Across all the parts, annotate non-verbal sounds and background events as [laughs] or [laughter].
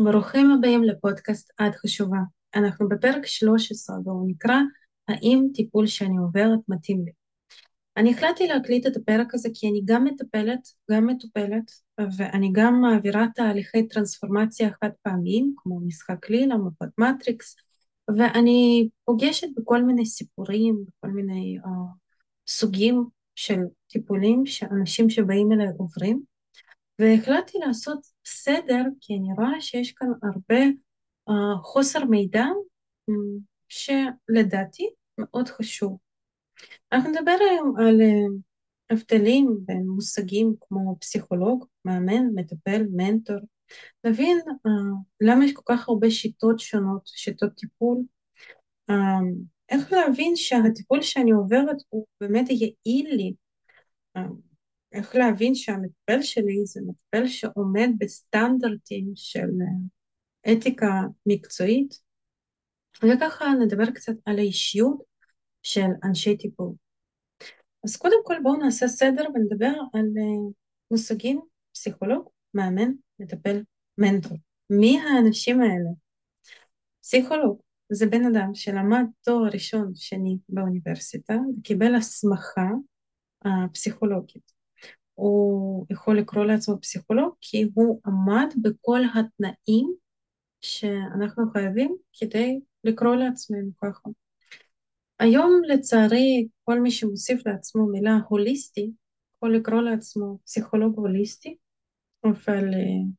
וברוכים הבאים לפודקאסט את חשובה. אנחנו בפרק 13 והוא נקרא האם טיפול שאני עוברת מתאים לי. אני החלטתי להקליט את הפרק הזה כי אני גם מטפלת, גם מטופלת, ואני גם מעבירה תהליכי טרנספורמציה חד פעמיים, כמו משחק לילה, מפת מטריקס, ואני פוגשת בכל מיני סיפורים, בכל מיני uh, סוגים של טיפולים שאנשים שבאים אליי עוברים, והחלטתי לעשות סדר כי אני רואה שיש כאן הרבה uh, חוסר מידע um, שלדעתי מאוד חשוב. אנחנו נדבר היום על uh, הבדלים בין מושגים כמו פסיכולוג, מאמן, מטפל, מנטור, נבין uh, למה יש כל כך הרבה שיטות שונות, שיטות טיפול, uh, איך להבין שהטיפול שאני עוברת הוא באמת יעיל לי, uh, איך להבין שהמטפל שלי זה מטפל שעומד בסטנדרטים של אתיקה מקצועית, וככה נדבר קצת על האישיות של אנשי טיפול. אז קודם כל בואו נעשה סדר ונדבר על מושגים פסיכולוג, מאמן, מטפל, מנטור. מי האנשים האלה? פסיכולוג זה בן אדם שלמד תואר ראשון שני באוניברסיטה וקיבל הסמכה פסיכולוגית. הוא יכול לקרוא לעצמו פסיכולוג כי הוא עמד בכל התנאים שאנחנו חייבים כדי לקרוא לעצמנו ככה. היום לצערי כל מי שמוסיף לעצמו מילה הוליסטי יכול לקרוא לעצמו פסיכולוג הוליסטי, אבל אה,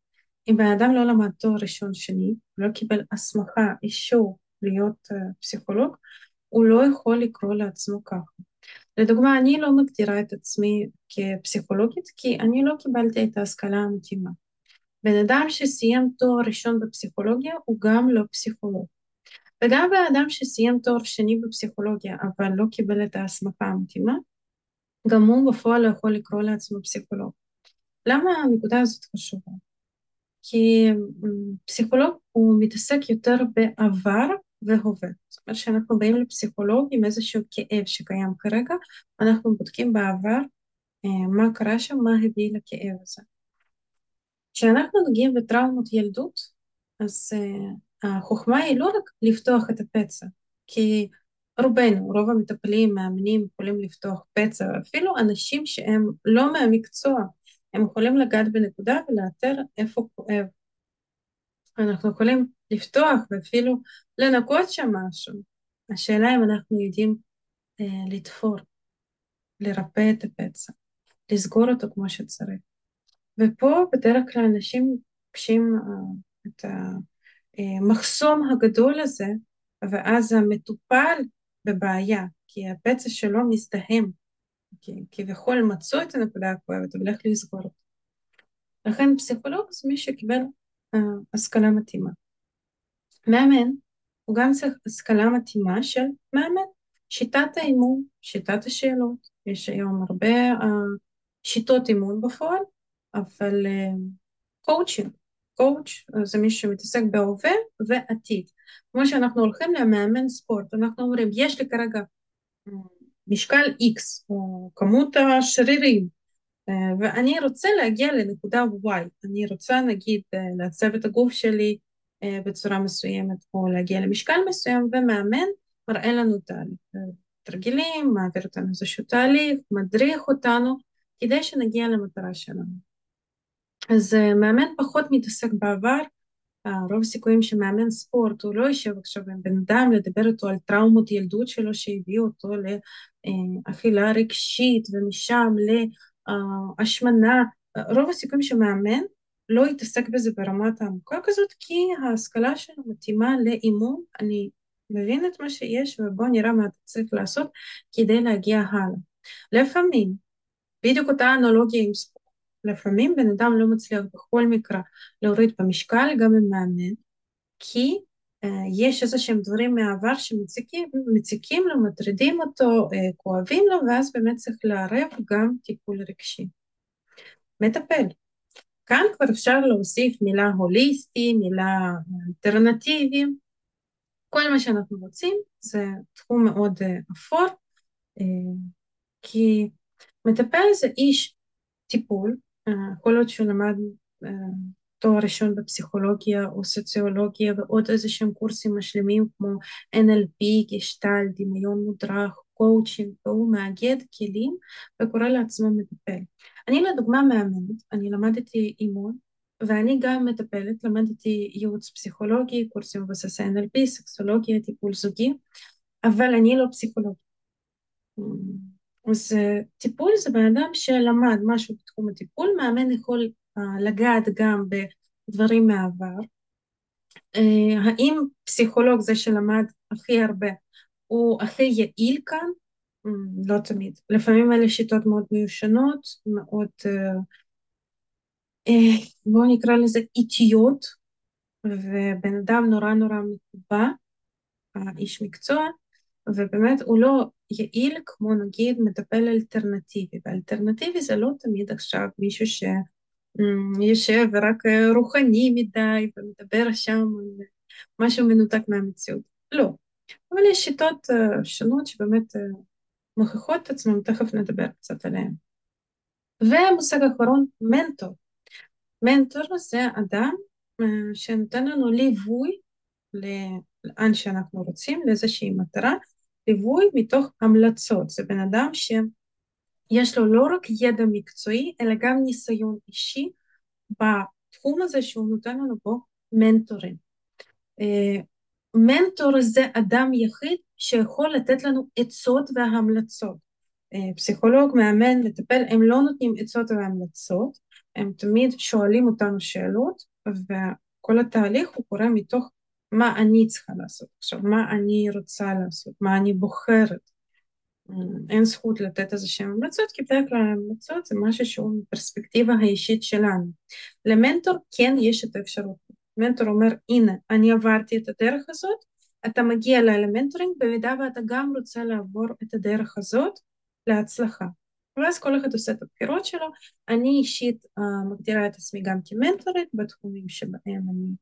אם בן אדם לא למד תואר ראשון שני, לא קיבל הסמכה, אישור להיות uh, פסיכולוג, הוא לא יכול לקרוא לעצמו ככה. לדוגמה, אני לא מגדירה את עצמי כפסיכולוגית כי אני לא קיבלתי את ההשכלה המתאימה. בן אדם שסיים תואר ראשון בפסיכולוגיה הוא גם לא פסיכולוג. וגם בן אדם שסיים תואר שני בפסיכולוגיה אבל לא קיבל את ההסמכה המתאימה, גם הוא בפועל לא יכול לקרוא לעצמו פסיכולוג. למה הנקודה הזאת חשובה? כי פסיכולוג הוא מתעסק יותר בעבר והווה. זאת אומרת שאנחנו באים לפסיכולוג עם איזשהו כאב שקיים כרגע, אנחנו בודקים בעבר אה, מה קרה שם, מה הביא לכאב הזה. כשאנחנו נוגעים בטראומות ילדות, אז uh, החוכמה היא לא רק לפתוח את הפצע, כי רובנו, רוב המטפלים, מאמנים, יכולים לפתוח פצע, אפילו אנשים שהם לא מהמקצוע, הם יכולים לגעת בנקודה ולאתר איפה כואב. אנחנו יכולים לפתוח ואפילו לנקות שם משהו. השאלה אם אנחנו יודעים אה, לתפור, לרפא את הפצע, לסגור אותו כמו שצריך. ופה בדרך כלל אנשים פוגשים אה, את המחסום הגדול הזה, ואז המטופל בבעיה, כי הפצע שלו מזדהם, כי כביכול מצאו את הנקודה הכואבת, איך לסגור אותה. לכן פסיכולוג זה מי שקיבל אה, השכלה מתאימה. מאמן הוא גם צריך השכלה מתאימה של מאמן. שיטת האימון, שיטת השאלות, יש היום הרבה אה, שיטות אימון בפועל, אבל קואוצ'ינג, אה, קואוצ' זה מי שמתעסק בהווה ועתיד. כמו שאנחנו הולכים למאמן ספורט, אנחנו אומרים, יש לי כרגע משקל X, או כמות השרירים, ואני רוצה להגיע לנקודה Y, אני רוצה נגיד לעצב את הגוף שלי בצורה מסוימת, או להגיע למשקל מסוים, ומאמן מראה לנו תהליך. תרגילים, מעביר אותנו איזשהו תהליך, מדריך אותנו, כדי שנגיע למטרה שלנו. אז מאמן פחות מתעסק בעבר, רוב הסיכויים שמאמן ספורט הוא לא יושב עכשיו עם בן אדם לדבר איתו על טראומות ילדות שלו שהביאו אותו לאכילה רגשית ומשם להשמנה, רוב הסיכויים שמאמן לא יתעסק בזה ברמת העמוקה כזאת כי ההשכלה שלו מתאימה לאימון, אני מבין את מה שיש ובוא נראה מה אתה צריך לעשות כדי להגיע הלאה. לפעמים, בדיוק אותה אנלוגיה עם ספורט לפעמים בן אדם לא מצליח בכל מקרה להוריד במשקל גם עם מאמן, כי uh, יש איזה שהם דברים מהעבר שמציקים לו, מטרידים אותו, uh, כואבים לו, ואז באמת צריך לערב גם טיפול רגשי. מטפל. כאן כבר אפשר להוסיף מילה הוליסטי, מילה אלטרנטיבי, כל מה שאנחנו רוצים, זה תחום מאוד uh, אפור, uh, כי מטפל זה איש טיפול, כל עוד שהוא למד תואר ראשון בפסיכולוגיה או סוציולוגיה ועוד איזה שהם קורסים משלימים כמו NLP, גשטל, דמיון מודרך, קואוצ'ינג, והוא מאגד כלים וקורא לעצמו מטפל. אני לדוגמה מאמנת, אני למדתי אימון ואני גם מטפלת, למדתי ייעוץ פסיכולוגי, קורסים מבוססי NLP, סקסולוגיה, טיפול זוגי, אבל אני לא פסיכולוגית. אז טיפול זה בן אדם שלמד משהו בתחום הטיפול, מאמן יכול uh, לגעת גם בדברים מהעבר. Uh, האם פסיכולוג זה שלמד הכי הרבה הוא הכי יעיל כאן? Um, לא תמיד. לפעמים אלה שיטות מאוד מיושנות, מאוד, uh, uh, בואו נקרא לזה איטיות, ובן אדם נורא נורא מקובע, איש מקצוע, ובאמת הוא לא יעיל כמו נגיד מטפל אלטרנטיבי, ואלטרנטיבי זה לא תמיד עכשיו מישהו שיושב ורק רוחני מדי ומדבר שם משהו מנותק מהמציאות, לא, אבל יש שיטות שונות שבאמת מוכיחות את עצמם, תכף נדבר קצת עליהן. והמושג האחרון, מנטור. מנטור זה אדם שנותן לנו ליווי לאן שאנחנו רוצים, לאיזושהי מטרה, ליווי מתוך המלצות. זה בן אדם שיש לו לא רק ידע מקצועי, אלא גם ניסיון אישי בתחום הזה שהוא נותן לנו בו מנטורים. מנטור זה אדם יחיד שיכול לתת לנו עצות והמלצות. אה, פסיכולוג, מאמן, מטפל, הם לא נותנים עצות והמלצות, הם תמיד שואלים אותנו שאלות, וכל התהליך הוא קורה מתוך מה אני צריכה לעשות עכשיו, מה אני רוצה לעשות, מה אני בוחרת. אה, אין זכות לתת איזה שהן המלצות, כי בדרך כלל המלצות זה משהו שהוא מפרספקטיבה האישית שלנו. למנטור כן יש את האפשרות. מנטור אומר, הנה, אני עברתי את הדרך הזאת, אתה מגיע אליי למנטורינג, במידה ואתה גם רוצה לעבור את הדרך הזאת להצלחה. ואז כל אחד עושה את הבחירות שלו. אני אישית uh, מגדירה את עצמי גם כמנטורית בתחומים שבהם אני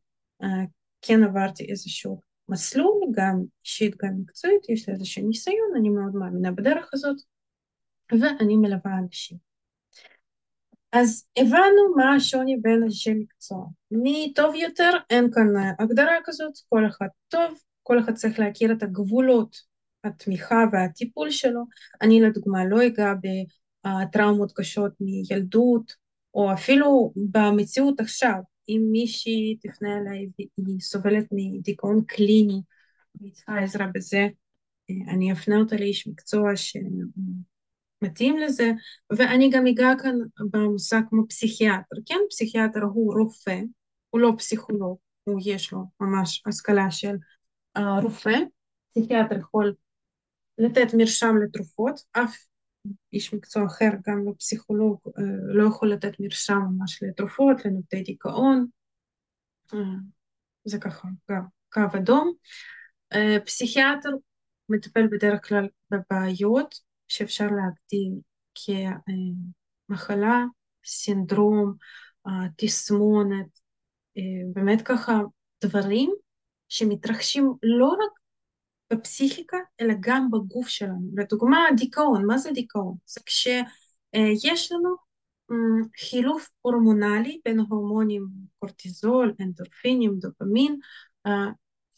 uh, כן עברתי איזשהו מסלול, גם אישית, גם מקצועית, יש לי איזשהו ניסיון, אני מאוד מאמינה בדרך הזאת, ואני מלווה אנשים. אז הבנו מה השוני בין אנשי מקצוע. מי טוב יותר, אין כאן הגדרה כזאת, כל אחד טוב, כל אחד צריך להכיר את הגבולות התמיכה והטיפול שלו. אני לדוגמה לא אגע בטראומות קשות מילדות, או אפילו במציאות עכשיו, אם מישהי תפנה אליי והיא סובלת מדיכאון קליני והיא צריכה עזרה בזה, אני אפנה אותה לאיש מקצוע שמתאים לזה, ואני גם אגע כאן במושג כמו פסיכיאטר, כן? פסיכיאטר הוא רופא, הוא לא פסיכולוג, הוא יש לו ממש השכלה של uh, רופא, פסיכיאטר יכול לתת מרשם לתרופות, אף איש מקצוע אחר, גם לא פסיכולוג, אה, לא יכול לתת מרשם ממש לתרופות, לנוגדי דיכאון, אה, זה ככה קו אדום. פסיכיאטר מטפל בדרך כלל בבעיות שאפשר להגדיר כמחלה, סינדרום, תסמונת, באמת ככה דברים שמתרחשים לא רק בפסיכיקה, אלא גם בגוף שלנו. לדוגמה, דיכאון, מה זה דיכאון? זה כשיש לנו חילוף הורמונלי בין הורמונים קורטיזול, אנדורפינים, דופמין,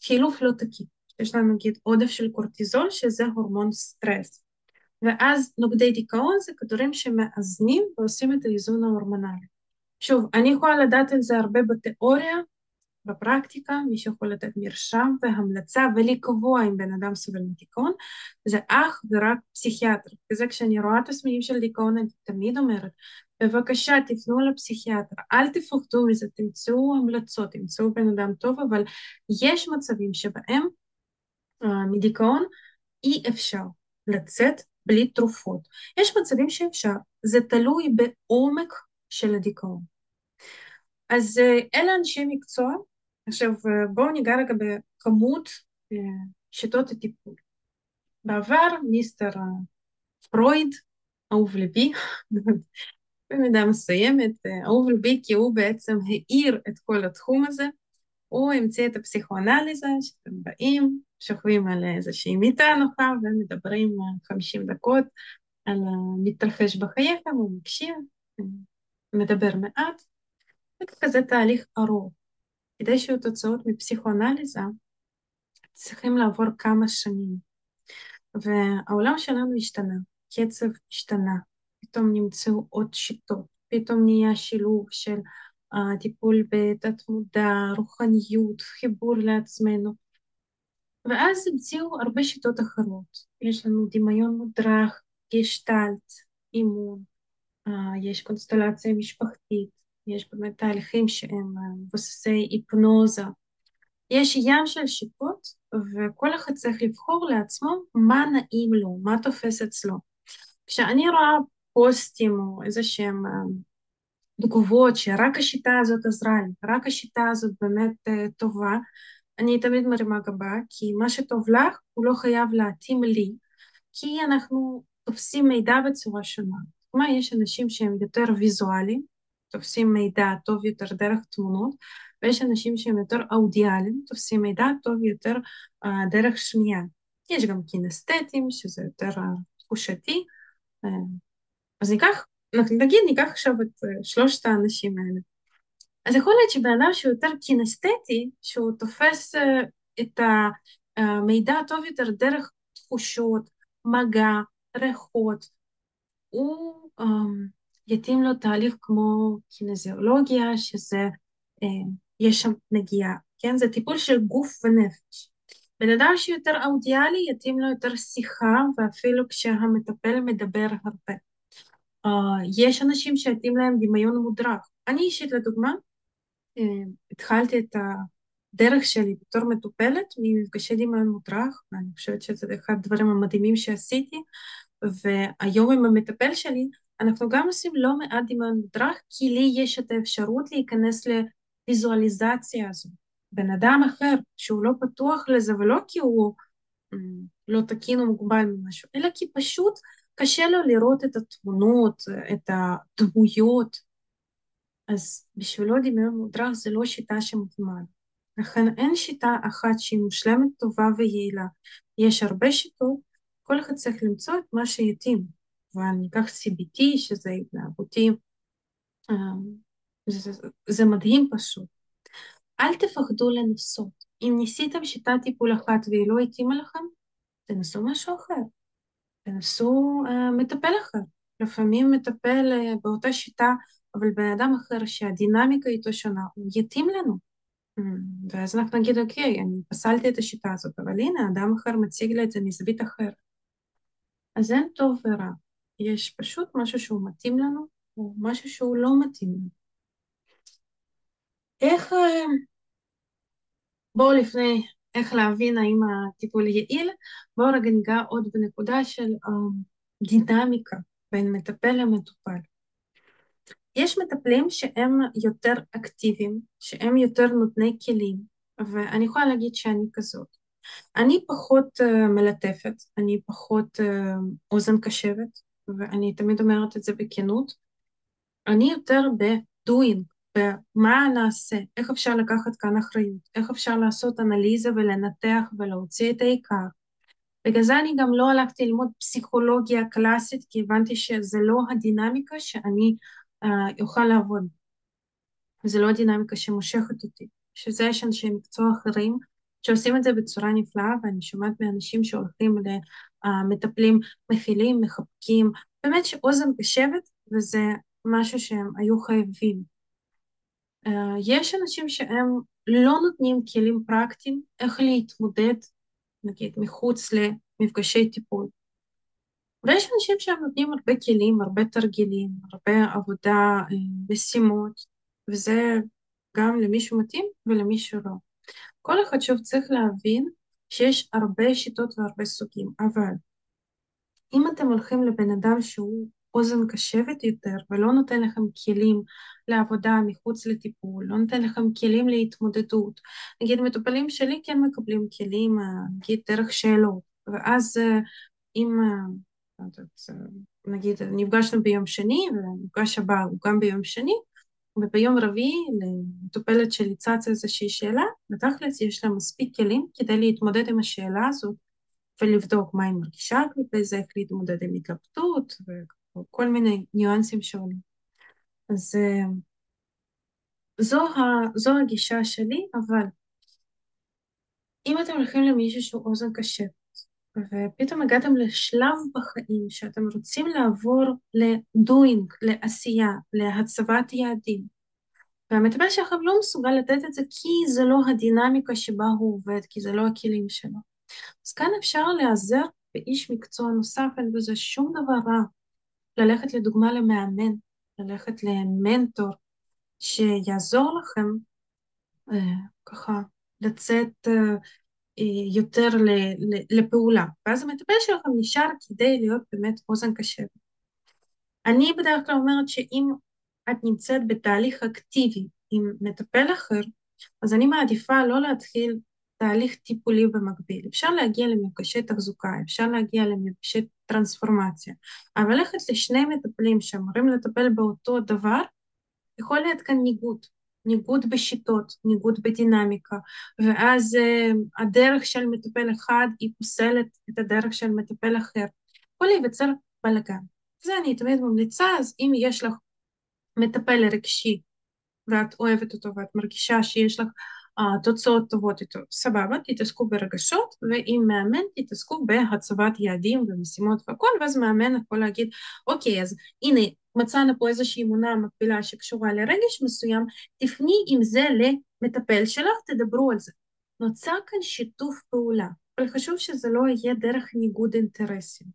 חילוף לא תקין. יש לנו נגיד עודף של קורטיזול, שזה הורמון סטרס. ואז נוגדי דיכאון זה כדורים שמאזנים ועושים את האיזון ההורמונלי. שוב, אני יכולה לדעת על זה הרבה בתיאוריה, בפרקטיקה, מי שיכול לתת מרשם והמלצה ולקבוע אם בן אדם סובל מדיכאון, זה אך ורק פסיכיאטר. וזה כשאני רואה תסמינים של דיכאון, אני תמיד אומרת, בבקשה תפנו לפסיכיאטר, אל תפחדו מזה, תמצאו המלצות, תמצאו בן אדם טוב, אבל יש מצבים שבהם uh, מדיכאון אי אפשר לצאת בלי תרופות. יש מצבים שאפשר, זה תלוי בעומק של הדיכאון. אז uh, אלה אנשי מקצוע עכשיו בואו ניגע רגע בכמות שיטות הטיפול. בעבר מיסטר פרויד, אהוב ליבי, [laughs] במידה מסוימת, אהוב ליבי כי הוא בעצם האיר את כל התחום הזה, הוא המציא את הפסיכואנליזה, שאתם באים, שוכבים על איזושהי מיטה נוחה ומדברים 50 דקות על המתרחש בחייכם, הוא מקשיב, מדבר מעט, וכזה תהליך ארוך. כדי שיהיו תוצאות מפסיכואנליזה, צריכים לעבור כמה שנים. והעולם שלנו השתנה, קצב השתנה, פתאום נמצאו עוד שיטות, פתאום נהיה שילוב של uh, טיפול בתת מודע, רוחניות, חיבור לעצמנו, ואז המציאו הרבה שיטות אחרות. יש לנו דמיון מודרך, גשטלט, אימון, uh, יש קונסטלציה משפחתית, יש באמת תהליכים שהם מבוססי היפנוזה. יש ים של שיטות, וכל אחד צריך לבחור לעצמו מה נעים לו, מה תופס אצלו. כשאני רואה פוסטים או איזה שהם תגובות שרק השיטה הזאת עזרה לי, רק השיטה הזאת באמת טובה, אני תמיד מרימה גבה, כי מה שטוב לך הוא לא חייב להתאים לי, כי אנחנו תופסים מידע בצורה שונה. כלומר, יש אנשים שהם יותר ויזואליים, תופסים מידע טוב יותר דרך תמונות, ויש אנשים שהם יותר אודיאליים, תופסים מידע טוב יותר uh, דרך שמיעה. יש גם קינסתטים, שזה יותר תחושתי. Uh, אז ניקח, נגיד ניקח עכשיו את uh, שלושת האנשים האלה. אז יכול להיות שבן אדם שהוא יותר קינסתטי, שהוא תופס uh, את המידע הטוב יותר דרך תחושות, מגע, ריחות, הוא um, יתאים לו תהליך כמו קינזיולוגיה, שזה, uh, יש שם נגיעה, כן? זה טיפול של גוף ונפש. בן אדם שיותר אודיאלי יתאים לו יותר שיחה, ואפילו כשהמטפל מדבר הרבה. Uh, יש אנשים שיתאים להם דמיון מודרך. אני אישית לדוגמה, התחלתי את הדרך שלי בתור מטופלת ממפגשי דמיון מודרך, ואני חושבת שזה אחד הדברים המדהימים שעשיתי, והיום עם המטפל שלי אנחנו גם עושים לא מעט דמיון מודרך, כי לי יש את האפשרות להיכנס לוויזואליזציה הזו. בן אדם אחר שהוא לא פתוח לזה, ולא כי הוא לא תקין או מוגבל ממשהו, אלא כי פשוט קשה לו לראות את התמונות, את הדמויות. אז בשבילו דמיון מודרך זה לא שיטה שמתאימה. לכן אין שיטה אחת שהיא מושלמת, טובה ויעילה. יש הרבה שיטות, כל אחד צריך למצוא את מה שיתאים. ואני אקח CBT, שזה התנהגותי, זה, זה, זה מדהים פשוט. אל תפחדו לנסות. אם ניסיתם שיטת טיפול אחת והיא לא התאימה לכם, תנסו משהו אחר. תנסו uh, מטפל אחר. לפעמים מטפל uh, באותה שיטה, אבל בן אדם אחר שהדינמיקה איתו שונה, הוא יתאים לנו. Mm, ואז אנחנו נגיד, אוקיי, אני פסלתי את השיטה הזאת, אבל הנה, אדם אחר מציג לי את זה מזווית אחרת. אז אין טוב ורע. יש פשוט משהו שהוא מתאים לנו, או משהו שהוא לא מתאים לנו. איך... אה, בואו לפני איך להבין האם הטיפול יעיל, בואו רגע ניגע עוד בנקודה של um, דינמיקה בין מטפל למטופל. יש מטפלים שהם יותר אקטיביים, שהם יותר נותני כלים, ואני יכולה להגיד שאני כזאת. אני פחות uh, מלטפת, אני פחות uh, אוזן קשבת, ואני תמיד אומרת את זה בכנות. אני יותר ב-doing, במה נעשה, איך אפשר לקחת כאן אחריות, איך אפשר לעשות אנליזה ולנתח ולהוציא את העיקר. בגלל זה אני גם לא הלכתי ללמוד פסיכולוגיה קלאסית, כי הבנתי שזה לא הדינמיקה שאני uh, אוכל לעבוד. זה לא הדינמיקה שמושכת אותי. שזה יש אנשי מקצוע אחרים שעושים את זה בצורה נפלאה, ואני שומעת מאנשים שהולכים למטפלים מכילים, מחבקים, באמת שאוזן קשבת, וזה משהו שהם היו חייבים. אה, יש אנשים שהם לא נותנים כלים פרקטיים איך להתמודד, נגיד, מחוץ למפגשי טיפול. ויש אנשים שהם נותנים הרבה כלים, הרבה תרגילים, הרבה עבודה, אה, משימות, וזה גם למישהו מתאים ולמישהו לא. כל אחד שוב צריך להבין שיש הרבה שיטות והרבה סוגים, אבל אם אתם הולכים לבן אדם שהוא אוזן קשבת יותר ולא נותן לכם כלים לעבודה מחוץ לטיפול, לא נותן לכם כלים להתמודדות. נגיד מטופלים שלי כן מקבלים כלים, אה, נגיד דרך שאלות, ואז אה, אם אה, נגיד נפגשנו ביום שני והמפגש הבא הוא גם ביום שני, וביום רביעי למטופלת שלי צצה איזושהי שאלה, בתכלס יש לה מספיק כלים כדי להתמודד עם השאלה הזאת ולבדוק מה היא מרגישה כלפי זה, איך להתמודד עם התלבטות וכל מיני ניואנסים שונים. אז זו, ה, זו הגישה שלי, אבל אם אתם הולכים למישהו שהוא אוזן קשבת, ופתאום הגעתם לשלב בחיים שאתם רוצים לעבור לדוינג, לעשייה, להצבת יעדים, והמטפל שלכם לא מסוגל לתת את זה כי זה לא הדינמיקה שבה הוא עובד, כי זה לא הכלים שלו. אז כאן אפשר להיעזר באיש מקצוע נוסף, אין בזה שום דבר רע. ללכת לדוגמה למאמן, ללכת למנטור, שיעזור לכם אה, ככה לצאת אה, יותר לפעולה. ואז המטפל שלכם נשאר כדי להיות באמת אוזן קשבת. אני בדרך כלל אומרת שאם את נמצאת בתהליך אקטיבי עם מטפל אחר, אז אני מעדיפה לא להתחיל תהליך טיפולי במקביל. אפשר להגיע למפגשי תחזוקה, אפשר להגיע למפגשי טרנספורמציה, אבל ללכת לשני מטפלים שאמורים לטפל באותו דבר, יכול להיות כאן ניגוד, ניגוד בשיטות, ניגוד בדינמיקה, ואז uh, הדרך של מטפל אחד היא פוסלת את הדרך של מטפל אחר. יכול להיווצר בלאגן. זה אני תמיד ממליצה, אז אם יש לך מטפל רגשי ואת אוהבת אותו ואת מרגישה שיש לך uh, תוצאות טובות איתו, סבבה, תתעסקו ברגשות, ועם מאמן תתעסקו בהצבת יעדים ומשימות והכל, ואז מאמן יכול להגיד, אוקיי, אז הנה, מצאנו פה איזושהי אמונה מקבילה שקשורה לרגש מסוים, תפני עם זה למטפל שלך, תדברו על זה. נוצר כאן שיתוף פעולה, אבל חשוב שזה לא יהיה דרך ניגוד אינטרסים.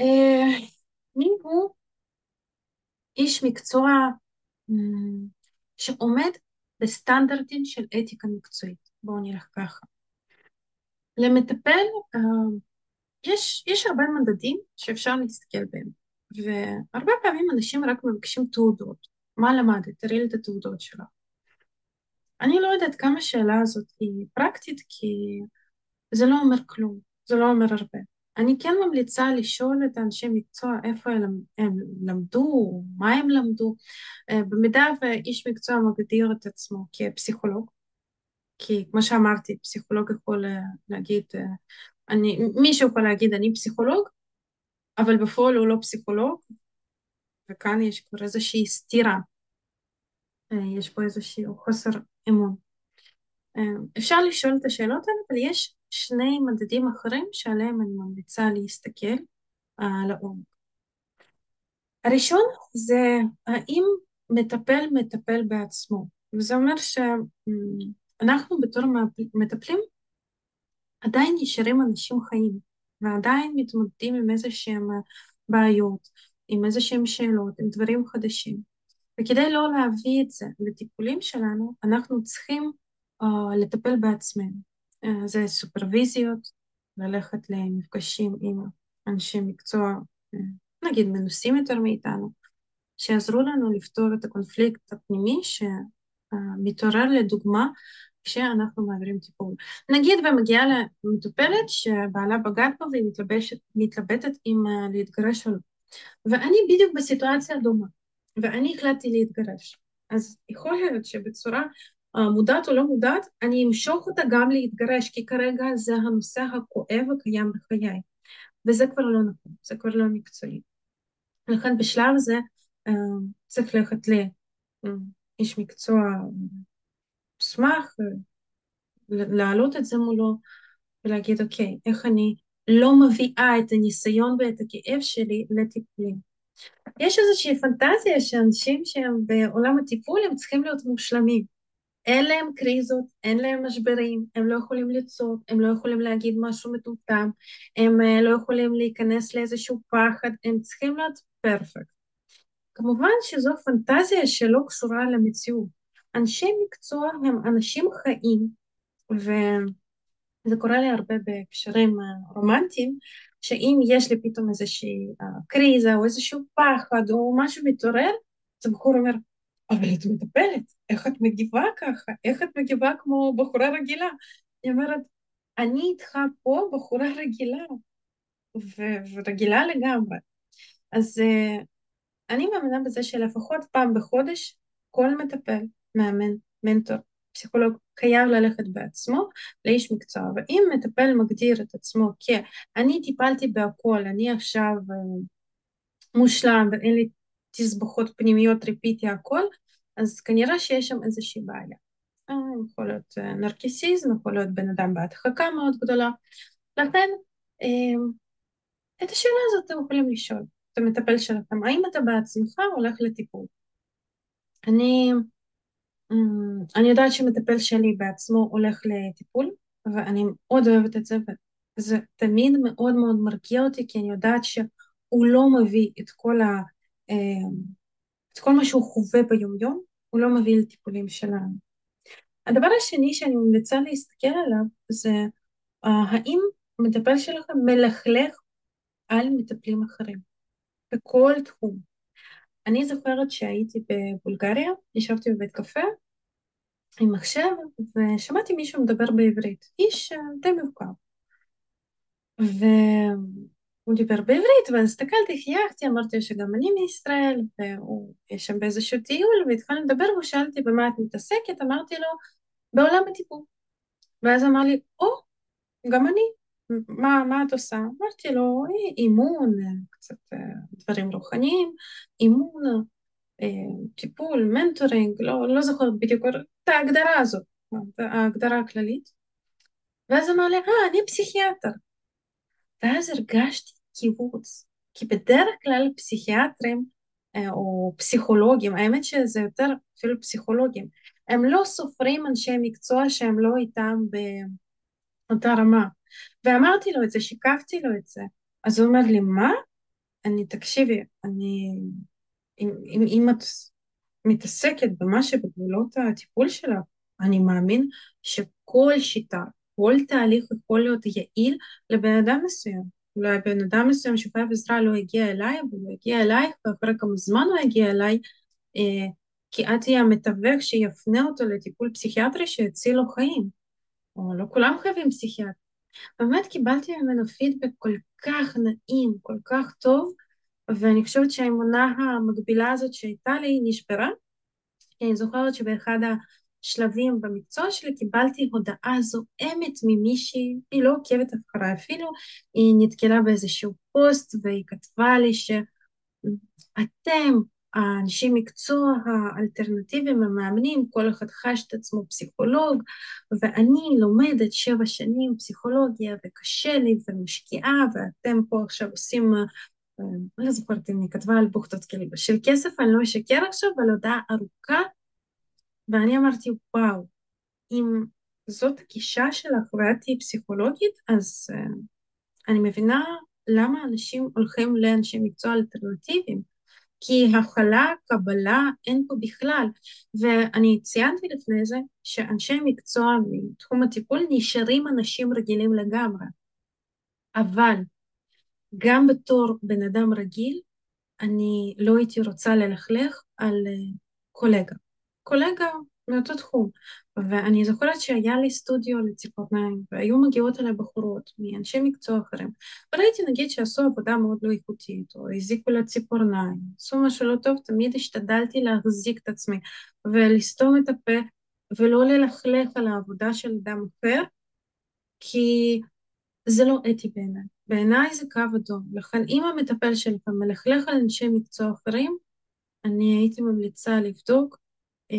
אה, מי הוא איש מקצוע שעומד בסטנדרטים של אתיקה מקצועית? בואו נלך ככה. למטפל אה, יש, יש הרבה מדדים שאפשר להסתכל בהם, והרבה פעמים אנשים רק מבקשים תעודות. מה למדת? תראי לי את התעודות שלך. אני לא יודעת כמה השאלה הזאת היא פרקטית, כי זה לא אומר כלום, זה לא אומר הרבה. אני כן ממליצה לשאול את אנשי מקצוע איפה הם, הם למדו, מה הם למדו. אה, במידה ואיש מקצוע מגדיר את עצמו כפסיכולוג, כי כמו שאמרתי, פסיכולוג יכול אה, להגיד אה, אני, מישהו יכול להגיד אני פסיכולוג, אבל בפועל הוא לא פסיכולוג, וכאן יש כבר איזושהי סתירה, אה, יש פה איזשהו חוסר אמון. אה, אפשר לשאול את השאלות האלה, אבל יש שני מדדים אחרים שעליהם אני ממליצה להסתכל לעומק. הראשון זה האם מטפל מטפל בעצמו, וזה אומר שאנחנו בתור מטפלים עדיין נשארים אנשים חיים, ועדיין מתמודדים עם איזה שהם בעיות, עם איזה שהם שאלות, עם דברים חדשים. וכדי לא להביא את זה לטיפולים שלנו, אנחנו צריכים uh, לטפל בעצמנו. Uh, זה סופרוויזיות, ללכת למפגשים עם אנשי מקצוע, uh, נגיד מנוסים יותר מאיתנו, שיעזרו לנו לפתור את הקונפליקט הפנימי שמתעורר לדוגמה כשאנחנו מעבירים טיפול. נגיד ומגיעה למטופלת שבעלה בגד בה והיא מתלבשת, מתלבטת אם uh, להתגרש או לא. ואני בדיוק בסיטואציה דומה, ואני החלטתי להתגרש. אז יכול להיות שבצורה uh, מודעת או לא מודעת, אני אמשוך אותה גם להתגרש, כי כרגע זה הנושא הכואב הקיים בחיי. וזה כבר לא נכון, זה כבר לא מקצועי. לכן בשלב זה uh, צריך ללכת לאיש מקצוע אשמח להעלות את זה מולו ולהגיד, אוקיי, איך אני לא מביאה את הניסיון ואת הכאב שלי לטיפולים. יש איזושהי פנטזיה שאנשים שהם בעולם הטיפול הם צריכים להיות מושלמים. אין להם קריזות, אין להם משברים, הם לא יכולים לצעוק, הם לא יכולים להגיד משהו מטומטם, הם אה, לא יכולים להיכנס לאיזשהו פחד, הם צריכים להיות פרפקט. כמובן שזו פנטזיה שלא קשורה למציאות. אנשי מקצוע הם אנשים חיים, וזה קורה לי הרבה בקשרים רומנטיים, שאם יש לי פתאום איזושהי אה, קריזה או איזשהו פחד או משהו מתעורר, אז הבחור אומר, אבל את מטפלת, איך את מגיבה ככה? איך את מגיבה כמו בחורה רגילה? היא אומרת, אני איתך פה בחורה רגילה, ו- ורגילה לגמרי. אז uh, אני מאמינה בזה שלפחות פעם בחודש כל מטפל מאמן, מנטור, פסיכולוג חייב ללכת בעצמו לאיש מקצוע, ואם מטפל מגדיר את עצמו כ"אני טיפלתי בהכל, אני עכשיו אה, מושלם ואין לי תסבוכות פנימיות, ריפיתי הכל", אז כנראה שיש שם איזושהי בעיה. אה, יכול להיות אה, נרקיסיזם, יכול להיות בן אדם בהדחקה מאוד גדולה. לכן, את השאלה הזאת אתם יכולים לשאול את המטפל שלכם, האם אתה בעצמך הולך לטיפול? אני, אני יודעת שמטפל שלי בעצמו הולך לטיפול, ואני מאוד אוהבת את זה, וזה תמיד מאוד מאוד מרגיע אותי, כי אני יודעת שהוא לא מביא את כל, ה, את כל מה שהוא חווה ביומיום, הוא לא מביא לטיפולים שלנו. הדבר השני שאני ממליצה להסתכל עליו זה uh, האם המטפל שלכם מלכלך על מטפלים אחרים בכל תחום. אני זוכרת שהייתי בבולגריה, ישבתי בבית קפה עם מחשב ושמעתי מישהו מדבר בעברית, איש אה, די מבוקר. והוא דיבר בעברית, ואז הסתכלתי, חייכתי, אמרתי שגם אני מישראל, והוא יש שם באיזשהו טיול, והתחלנו לדבר, והוא שאלתי במה את מתעסקת, אמרתי לו, בעולם הטיפול. ואז אמר לי, או, oh, גם אני, מה, מה את עושה? אמרתי לו, אימון, קצת אה, דברים רוחניים, אימון, אה, טיפול, מנטורינג, לא, לא זוכרת בדיוק את ההגדרה הזאת, ההגדרה הכללית. ואז אמר לי, אה, אני פסיכיאטר. ואז הרגשתי קיבוץ, כי בדרך כלל פסיכיאטרים אה, או פסיכולוגים, האמת שזה יותר אפילו פסיכולוגים, הם לא סופרים אנשי מקצוע שהם לא איתם באותה רמה. ואמרתי לו את זה, שיקפתי לו את זה. אז הוא אומר לי, מה? אני, תקשיבי, אני, אם, אם, אם את מתעסקת במה שבגבולות הטיפול שלך, אני מאמין שכל שיטה, כל תהליך יכול להיות יעיל לבן אדם מסוים. אולי בן אדם מסוים שחייב עזרה לא הגיע אליי, אבל הוא הגיע אלייך, ואחרי כמה זמן הוא הגיע אליי, אה, כי את תהיה המתווך שיפנה אותו לטיפול פסיכיאטרי שיציל לו חיים. או לא כולם חייבים פסיכיאטר. באמת קיבלתי ממנו פידבק כל כך נעים, כל כך טוב, ואני חושבת שהאמונה המקבילה הזאת שהייתה לי נשברה. אני זוכרת שבאחד השלבים במקצוע שלי קיבלתי הודעה זועמת ממישהי, היא לא עוקבת אחריי אפילו, היא נתקלה באיזשהו פוסט והיא כתבה לי שאתם האנשי מקצוע האלטרנטיביים המאמנים, כל אחד חש את עצמו פסיכולוג, ואני לומדת שבע שנים פסיכולוגיה וקשה לי ומשקיעה, ואתם פה עכשיו עושים, אה, לא זוכרת אם היא כתבה על בוכטות כאילו של כסף, אני לא אשקר עכשיו, על הודעה ארוכה, ואני אמרתי, וואו, אם זאת הגישה שלך ואת תהיי פסיכולוגית, אז uh, אני מבינה למה אנשים הולכים לאנשי מקצוע אלטרנטיביים. כי הכלה, קבלה, אין פה בכלל. ואני ציינתי לפני זה שאנשי מקצוע מתחום הטיפול נשארים אנשים רגילים לגמרי. אבל גם בתור בן אדם רגיל, אני לא הייתי רוצה ללכלך על אה, קולגה. קולגה מאותו תחום. ואני זוכרת שהיה לי סטודיו לציפורניים, והיו מגיעות אליי בחורות מאנשי מקצוע אחרים, וראיתי נגיד שעשו עבודה מאוד לא איכותית, או הזיקו לה ציפורניים, עשו משהו לא טוב, תמיד השתדלתי להחזיק את עצמי, ולסתום את הפה, ולא ללכלך על העבודה של אדם אחר, כי זה לא אתי בעיניי. בעיניי זה קו אדום. לכן אם המטפל שלכם מלכלך על אנשי מקצוע אחרים, אני הייתי ממליצה לבדוק אה,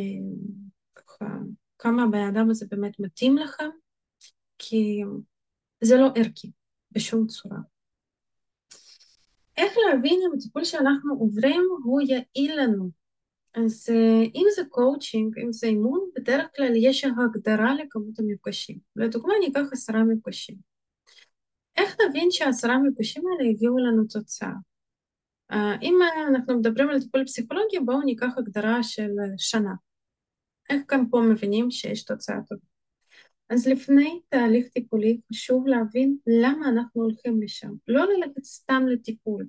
כמה הבן אדם הזה באמת מתאים לכם, כי זה לא ערכי בשום צורה. איך להבין אם הטיפול שאנחנו עוברים הוא יעיל לנו? אז אה, אם זה קואוצ'ינג, אם זה אימון, בדרך כלל יש הגדרה לכמות המפגשים. לדוגמה, אני אקח עשרה מפגשים. איך נבין שהעשרה מפגשים האלה הביאו לנו תוצאה? אה, אם אנחנו מדברים על טיפול פסיכולוגי, בואו ניקח הגדרה של שנה. איך גם פה מבינים שיש תוצאה טובה. אז לפני תהליך טיפולי חשוב להבין למה אנחנו הולכים לשם, לא ללכת סתם לטיפול,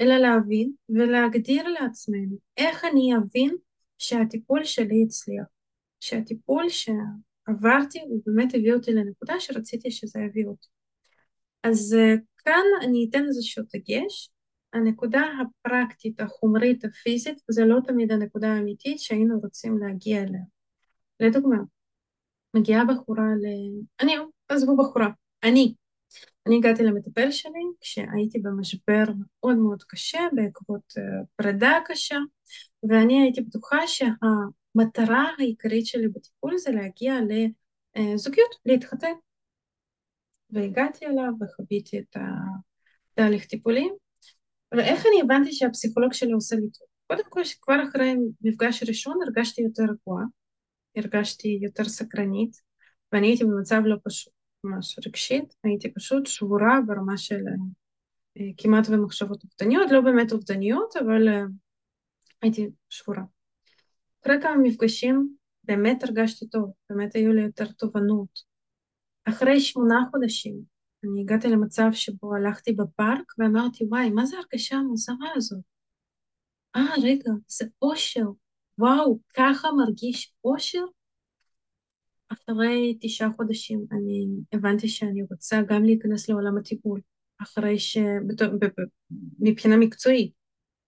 אלא להבין ולהגדיר לעצמנו איך אני אבין שהטיפול שלי הצליח, שהטיפול שעברתי הוא באמת הביא אותי לנקודה שרציתי שזה יביא אותי. אז אה, כאן אני אתן איזשהו דגש הנקודה הפרקטית, החומרית, הפיזית, זה לא תמיד הנקודה האמיתית שהיינו רוצים להגיע אליה. לדוגמה, מגיעה בחורה ל... אני, עזבו בחורה, אני. אני הגעתי למטפל שלי כשהייתי במשבר מאוד מאוד קשה בעקבות פרידה קשה, ואני הייתי בטוחה שהמטרה העיקרית שלי בטיפול זה להגיע לזוגיות, להתחתן. והגעתי אליו וחוויתי את התהליך טיפולים, ואיך אני הבנתי שהפסיכולוג שלי עושה לי טוב? קודם כל, כבר אחרי מפגש ראשון הרגשתי יותר רגועה, הרגשתי יותר סקרנית, ואני הייתי במצב לא פשוט, ממש רגשית, הייתי פשוט שבורה ברמה של אה, כמעט ומחשבות אובדניות, לא באמת אובדניות, אבל אה, הייתי שבורה. אחרי כמה מפגשים באמת הרגשתי טוב, באמת היו לי יותר תובנות. אחרי שמונה חודשים אני הגעתי למצב שבו הלכתי בפארק ואמרתי, וואי, מה זה הרגשה המוזרה הזאת? אה, רגע, זה אושר. וואו, ככה מרגיש אושר? אחרי תשעה חודשים אני הבנתי שאני רוצה גם להיכנס לעולם הטיפול, אחרי ש... מבחינה מקצועית,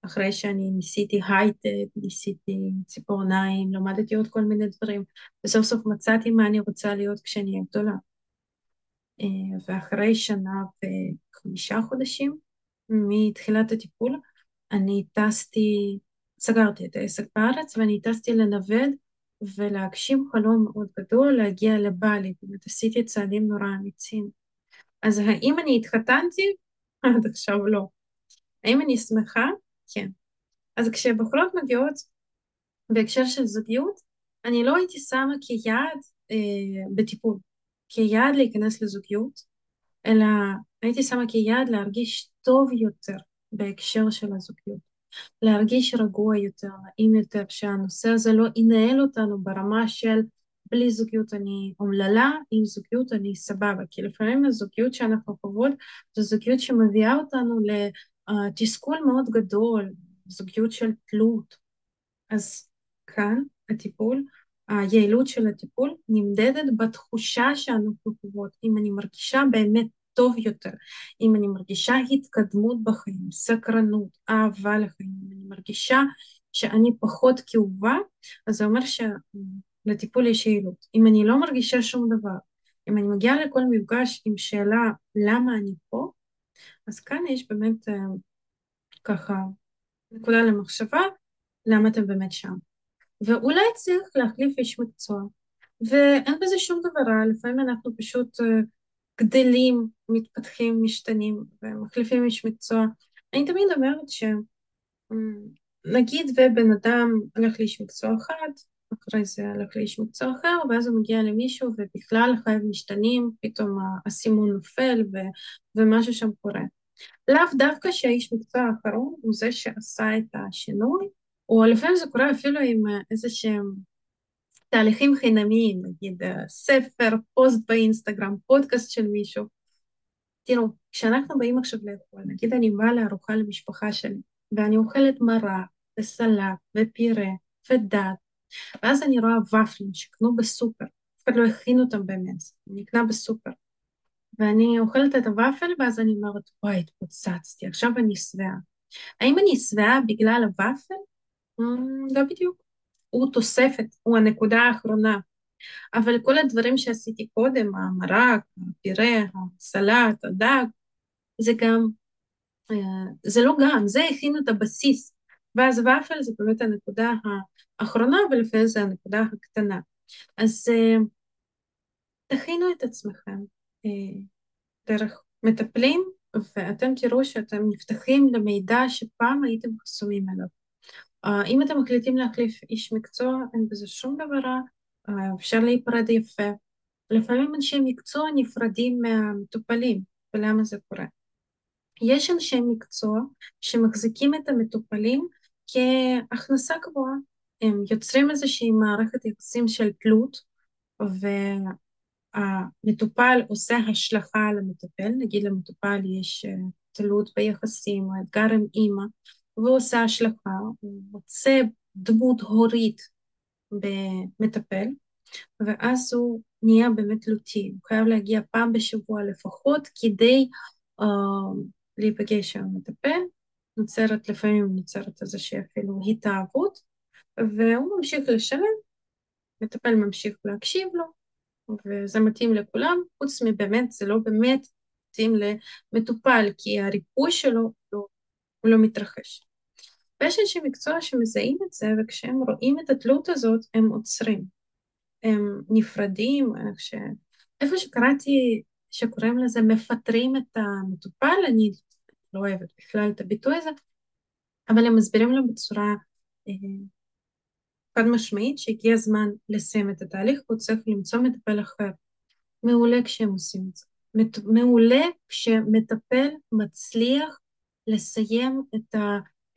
אחרי שאני ניסיתי הייטק, ניסיתי ציפורניים, למדתי עוד כל מיני דברים, וסוף סוף מצאתי מה אני רוצה להיות כשאני אהיה גדולה. אה, ואחרי שנה וחמישה חודשים מתחילת הטיפול, אני טסתי, סגרתי את העסק בארץ ואני טסתי לנווד ולהגשים חלום מאוד גדול, להגיע לבלי, באמת עשיתי צעדים נורא אמיצים. אז האם אני התחתנתי? [laughs] עד עכשיו לא. האם אני שמחה? כן. אז כשבחורות מגיעות בהקשר של זוגיות, אני לא הייתי שמה כיעד אה, בטיפול, כיעד להיכנס לזוגיות, אלא הייתי שמה כיעד להרגיש טוב יותר בהקשר של הזוגיות. להרגיש רגוע יותר, נעים יותר, שהנושא הזה לא ינהל אותנו ברמה של בלי זוגיות אני אומללה, עם זוגיות אני סבבה, כי לפעמים הזוגיות שאנחנו חוות זו זוגיות שמביאה אותנו לתסכול מאוד גדול, זוגיות של תלות. אז כאן הטיפול, היעילות של הטיפול נמדדת בתחושה שאנחנו חוות, אם אני מרגישה באמת טוב יותר, אם אני מרגישה התקדמות בחיים, סקרנות, אהבה לחיים, אם אני מרגישה שאני פחות כאובה, אז זה אומר שלטיפול יש יעילות. אם אני לא מרגישה שום דבר, אם אני מגיעה לכל מפגש עם שאלה למה אני פה, אז כאן יש באמת ככה נקודה למחשבה, למה אתם באמת שם. ואולי צריך להחליף איש מקצוע, ואין בזה שום דבר רע, לפעמים אנחנו פשוט אה, גדלים, מתפתחים, משתנים ומחליפים איש מקצוע. אני תמיד אומרת שנגיד ובן אדם הולך לאיש מקצוע אחד, אחרי זה הולך לאיש מקצוע אחר, ואז הוא מגיע למישהו ובכלל חייב משתנים, פתאום הסימון נופל ו, ומשהו שם קורה. לאו דווקא שהאיש מקצוע האחרון הוא זה שעשה את השינוי, או לפעמים זה קורה אפילו עם איזה שהם תהליכים חינמיים, נגיד אה, ספר, פוסט באינסטגרם, פודקאסט של מישהו. תראו, כשאנחנו באים עכשיו לאכול, נגיד אני באה לארוחה למשפחה שלי, ואני אוכלת מרק, וסלט, ופירה, ודג, ואז אני רואה ופלים שקנו בסופר, אף אחד לא הכין אותם באמת, נקנה בסופר. ואני אוכלת את הוואפל, ואז אני אומרת, וואי, התפוצצתי, עכשיו אני שבעה. האם אני שבעה בגלל הוואפל? Mm, לא בדיוק. הוא תוספת, הוא הנקודה האחרונה. אבל כל הדברים שעשיתי קודם, המרק, הפירה, הסלט, הדג, זה גם, אה, זה לא גם, זה הכין את הבסיס. ואז ופל זה באמת הנקודה האחרונה, ולפעמים זה הנקודה הקטנה. אז אה, תכינו את עצמכם אה, דרך מטפלים, ואתם תראו שאתם נפתחים למידע שפעם הייתם חסומים אליו. אה, אם אתם מחליטים להחליף איש מקצוע, אין בזה שום דבר רע, אה, אפשר להיפרד יפה. לפעמים אנשי מקצוע נפרדים מהמטופלים, ולמה זה קורה? יש אנשי מקצוע שמחזיקים את המטופלים כהכנסה גבוהה. הם יוצרים איזושהי מערכת יחסים של תלות, והמטופל עושה השלכה על המטפל, נגיד למטופל יש אה, תלות ביחסים אתגר עם אימא, והוא עושה השלכה, הוא מוצא דמות הורית במטפל, ואז הוא נהיה באמת תלותי, הוא חייב להגיע פעם בשבוע לפחות כדי uh, להיפגש עם המטפל, נוצרת לפעמים נוצרת איזושהי אפילו התאהבות, והוא ממשיך לשלם, מטפל ממשיך להקשיב לו, וזה מתאים לכולם, חוץ מבאמת, זה לא באמת מתאים למטופל, כי הריפוי שלו הוא לא מתרחש. ויש אנשי מקצוע שמזהים את זה, וכשהם רואים את התלות הזאת, הם עוצרים. הם נפרדים, ש... איפה שקראתי שקוראים לזה מפטרים את המטופל, אני לא אוהבת בכלל את הביטוי הזה, אבל הם מסבירים לו בצורה אה, חד משמעית שהגיע הזמן לסיים את התהליך והוא צריך למצוא מטפל אחר. מעולה כשהם עושים את זה. מעולה כשמטפל מצליח לסיים את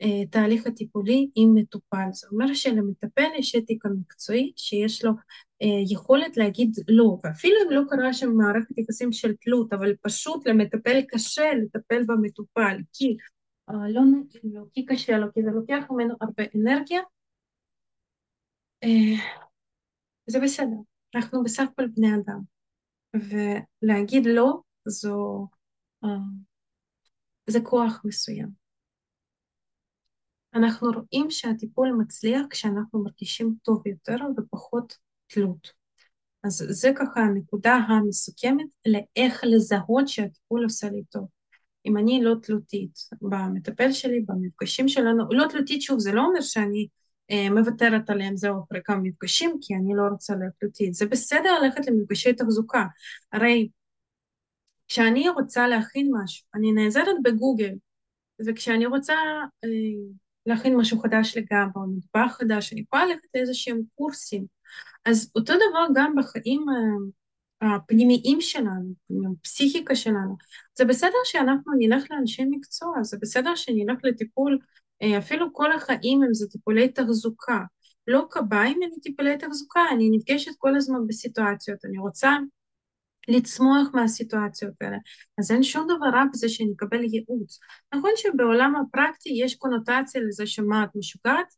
התהליך הטיפולי עם מטופל. זאת אומרת שלמטפל יש אתיקה מקצועית שיש לו אה, יכולת להגיד לא, ואפילו אם לא קרה שם מערכת יחסים של תלות, אבל פשוט למטפל קשה לטפל במטופל, כי אה, לא נעים לו, כי קשה לו, כי זה לוקח ממנו הרבה אנרגיה, אה, זה בסדר, אנחנו בסך הכל בני אדם, ולהגיד לא זו, זה כוח מסוים. אנחנו רואים שהטיפול מצליח כשאנחנו מרגישים טוב יותר ופחות תלות. אז זה ככה הנקודה המסוכמת לאיך לזהות שהטיפול עושה לי טוב. אם אני לא תלותית במטפל שלי, במפגשים שלנו, לא תלותית, שוב, זה לא אומר שאני אה, מוותרת עליהם זהו אחרי כמה מפגשים, כי אני לא רוצה להיות תלותית. זה בסדר ללכת למפגשי תחזוקה. הרי כשאני רוצה להכין משהו, אני נעזרת בגוגל, וכשאני רוצה אה, להכין משהו חדש לגמרי, או מטבח חדש, אני יכולה ללכת לאיזה שהם קורסים. אז אותו דבר גם בחיים אה, הפנימיים שלנו, הפסיכיקה שלנו. זה בסדר שאנחנו נלך לאנשי מקצוע, זה בסדר שנלך לטיפול אה, אפילו כל החיים אם זה טיפולי תחזוקה. לא קביים אלא טיפולי תחזוקה, אני נפגשת כל הזמן בסיטואציות, אני רוצה לצמוח מהסיטואציות האלה. אז אין שום דבר רע בזה שאני אקבל ייעוץ. נכון שבעולם הפרקטי יש קונוטציה לזה שמה את משוגעת?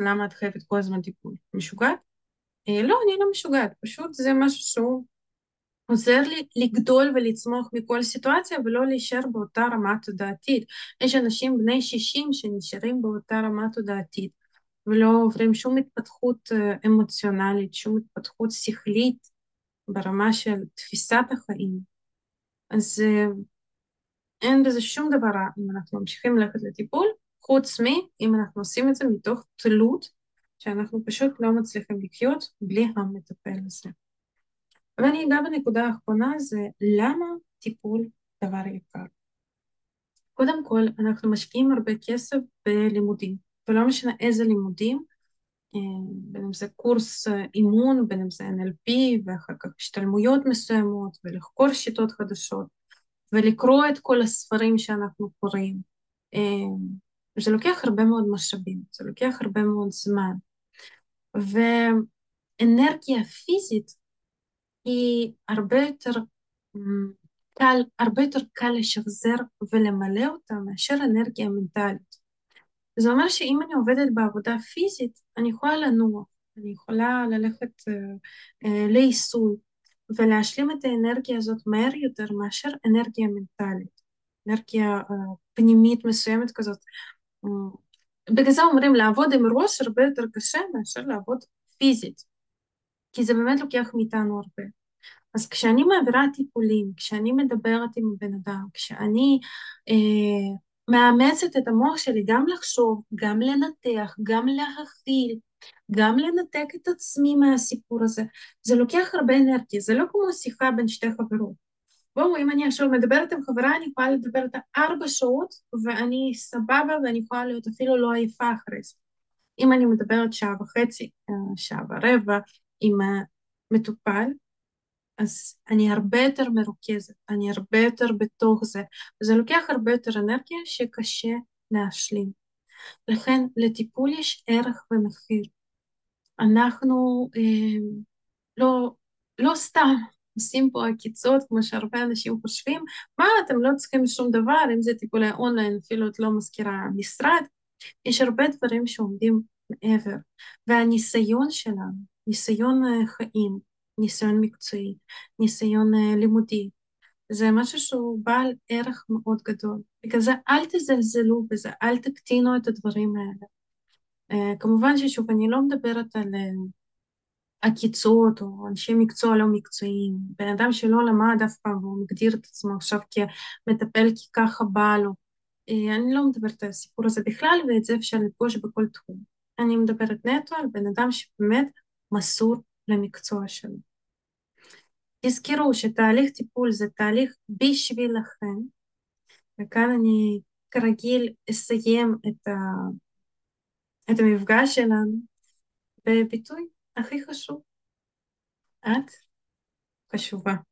למה את חייבת כל הזמן טיפול? משוגעת? אה, לא, אני לא משוגעת, פשוט זה משהו שהוא עוזר לי לגדול ולצמוח מכל סיטואציה ולא להישאר באותה רמה תודעתית. יש אנשים בני 60 שנשארים באותה רמה תודעתית ולא עוברים שום התפתחות אה, אמוציונלית, שום התפתחות שכלית ברמה של תפיסת החיים. אז אה, אין בזה שום דבר רע אם אנחנו ממשיכים ללכת לטיפול, חוץ מאם אנחנו עושים את זה מתוך תלות שאנחנו פשוט לא מצליחים לחיות בלי המטפל הזה. ואני אגע בנקודה האחרונה זה למה טיפול דבר יקר. קודם כל, אנחנו משקיעים הרבה כסף בלימודים, ולא משנה איזה לימודים, בין אם זה קורס אימון, בין אם זה NLP, ואחר כך השתלמויות מסוימות, ולחקור שיטות חדשות, ולקרוא את כל הספרים שאנחנו קוראים. זה לוקח הרבה מאוד משאבים, זה לוקח הרבה מאוד זמן. ואנרגיה פיזית היא הרבה יותר קל, הרבה יותר קל לשחזר ולמלא אותה מאשר אנרגיה מנטלית. זה אומר שאם אני עובדת בעבודה פיזית, אני יכולה לנוע, אני יכולה ללכת uh, uh, לעיסוי ולהשלים את האנרגיה הזאת מהר יותר מאשר אנרגיה מנטלית, אנרגיה uh, פנימית מסוימת כזאת. בגלל זה אומרים לעבוד עם ראש הרבה יותר קשה מאשר לעבוד פיזית, כי זה באמת לוקח מאיתנו הרבה. אז כשאני מעבירה טיפולים, כשאני מדברת עם בן אדם, כשאני אה, מאמצת את המוח שלי גם לחשוב, גם לנתח, גם להכיל, גם לנתק את עצמי מהסיפור הזה, זה לוקח הרבה אנרגיה, זה לא כמו שיחה בין שתי חברות. בואו, אם אני עכשיו מדברת עם חברה, אני יכולה לדבר איתה ארבע שעות, ואני סבבה, ואני יכולה להיות אפילו לא עייפה אחרי זה. אם אני מדברת שעה וחצי, אה, שעה ורבע עם מטופל, אז אני הרבה יותר מרוכזת, אני הרבה יותר בתוך זה, וזה לוקח הרבה יותר אנרגיה שקשה להשלים. לכן לטיפול יש ערך ומחיר. אנחנו אה, לא, לא סתם עושים פה עקיצות, כמו שהרבה אנשים חושבים, מה, אתם לא צריכים שום דבר, אם זה טיפולי אונליין, אפילו את לא מזכירה משרד, יש הרבה דברים שעומדים מעבר, והניסיון שלנו, ניסיון אה, חיים, ניסיון מקצועי, ניסיון לימודי, זה משהו שהוא בעל ערך מאוד גדול. בגלל זה אל תזלזלו בזה, אל תקטינו את הדברים האלה. Uh, כמובן ששוב, אני לא מדברת על uh, עקיצות או אנשי מקצוע לא מקצועיים, בן אדם שלא למד אף פעם והוא מגדיר את עצמו עכשיו כמטפל כי ככה בא לו, אה, אני לא מדברת על הסיפור הזה בכלל, ואת זה אפשר לפגוש בכל תחום. אני מדברת נטו על בן אדם שבאמת מסור למקצוע שלו. תזכרו שתהליך טיפול זה תהליך בשבילכם, וכאן אני כרגיל אסיים את, ה... את המפגש שלנו בביטוי הכי חשוב. את חשובה.